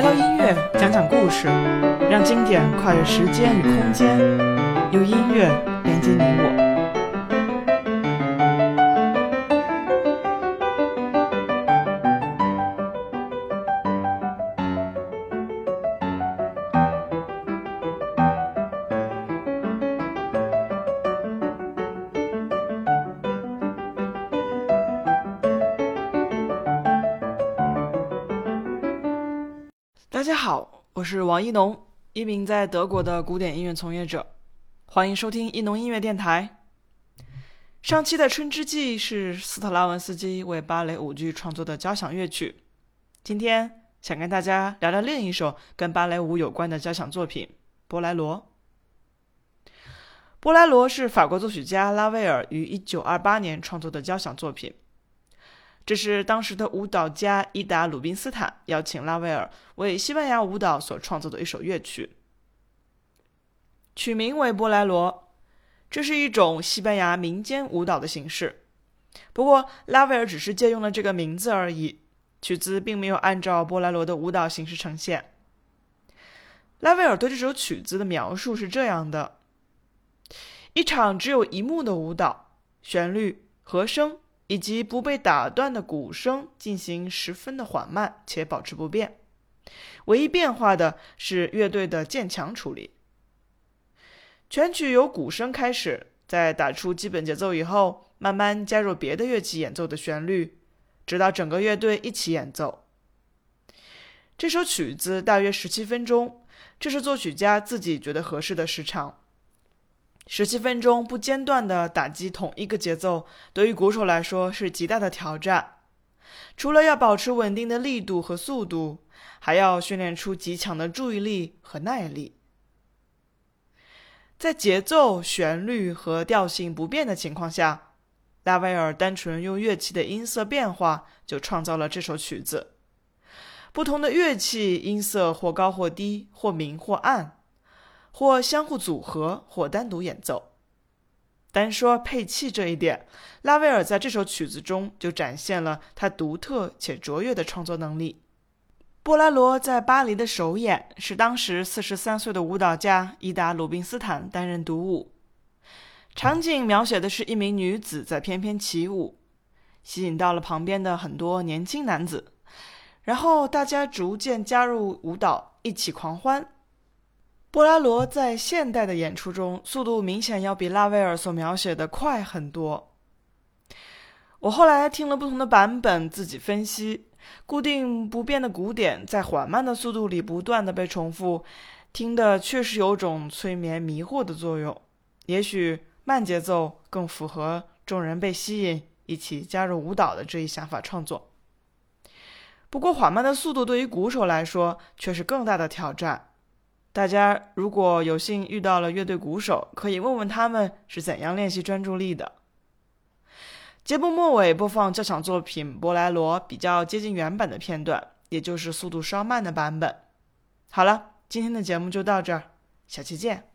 聊聊音乐，讲讲故事，让经典跨越时间与空间，用音乐连接你我。大家好，我是王一农，一名在德国的古典音乐从业者，欢迎收听一农音乐电台。上期的《春之祭》是斯特拉文斯基为芭蕾舞剧创作的交响乐曲，今天想跟大家聊聊另一首跟芭蕾舞有关的交响作品《波莱罗》。波莱罗是法国作曲家拉威尔于1928年创作的交响作品。这是当时的舞蹈家伊达·鲁宾斯坦邀请拉威尔为西班牙舞蹈所创作的一首乐曲，曲名为《波莱罗》。这是一种西班牙民间舞蹈的形式，不过拉威尔只是借用了这个名字而已，曲子并没有按照波莱罗的舞蹈形式呈现。拉威尔对这首曲子的描述是这样的：一场只有一幕的舞蹈，旋律、和声。以及不被打断的鼓声进行十分的缓慢且保持不变，唯一变化的是乐队的渐强处理。全曲由鼓声开始，在打出基本节奏以后，慢慢加入别的乐器演奏的旋律，直到整个乐队一起演奏。这首曲子大约十七分钟，这是作曲家自己觉得合适的时长。十七分钟不间断的打击同一个节奏，对于鼓手来说是极大的挑战。除了要保持稳定的力度和速度，还要训练出极强的注意力和耐力。在节奏、旋律和调性不变的情况下，拉威尔单纯用乐器的音色变化就创造了这首曲子。不同的乐器音色或高或低，或明或暗。或相互组合，或单独演奏。单说配器这一点，拉威尔在这首曲子中就展现了他独特且卓越的创作能力。波莱罗在巴黎的首演是当时四十三岁的舞蹈家伊达·鲁宾斯坦担任独舞。场景描写的是一名女子在翩翩起舞，吸引到了旁边的很多年轻男子，然后大家逐渐加入舞蹈，一起狂欢。波拉罗在现代的演出中，速度明显要比拉威尔所描写的快很多。我后来听了不同的版本，自己分析，固定不变的鼓点在缓慢的速度里不断的被重复，听的确实有种催眠迷惑的作用。也许慢节奏更符合众人被吸引，一起加入舞蹈的这一想法创作。不过缓慢的速度对于鼓手来说却是更大的挑战。大家如果有幸遇到了乐队鼓手，可以问问他们是怎样练习专注力的。节目末尾播放这场作品《博莱罗》比较接近原版的片段，也就是速度稍慢的版本。好了，今天的节目就到这儿，下期见。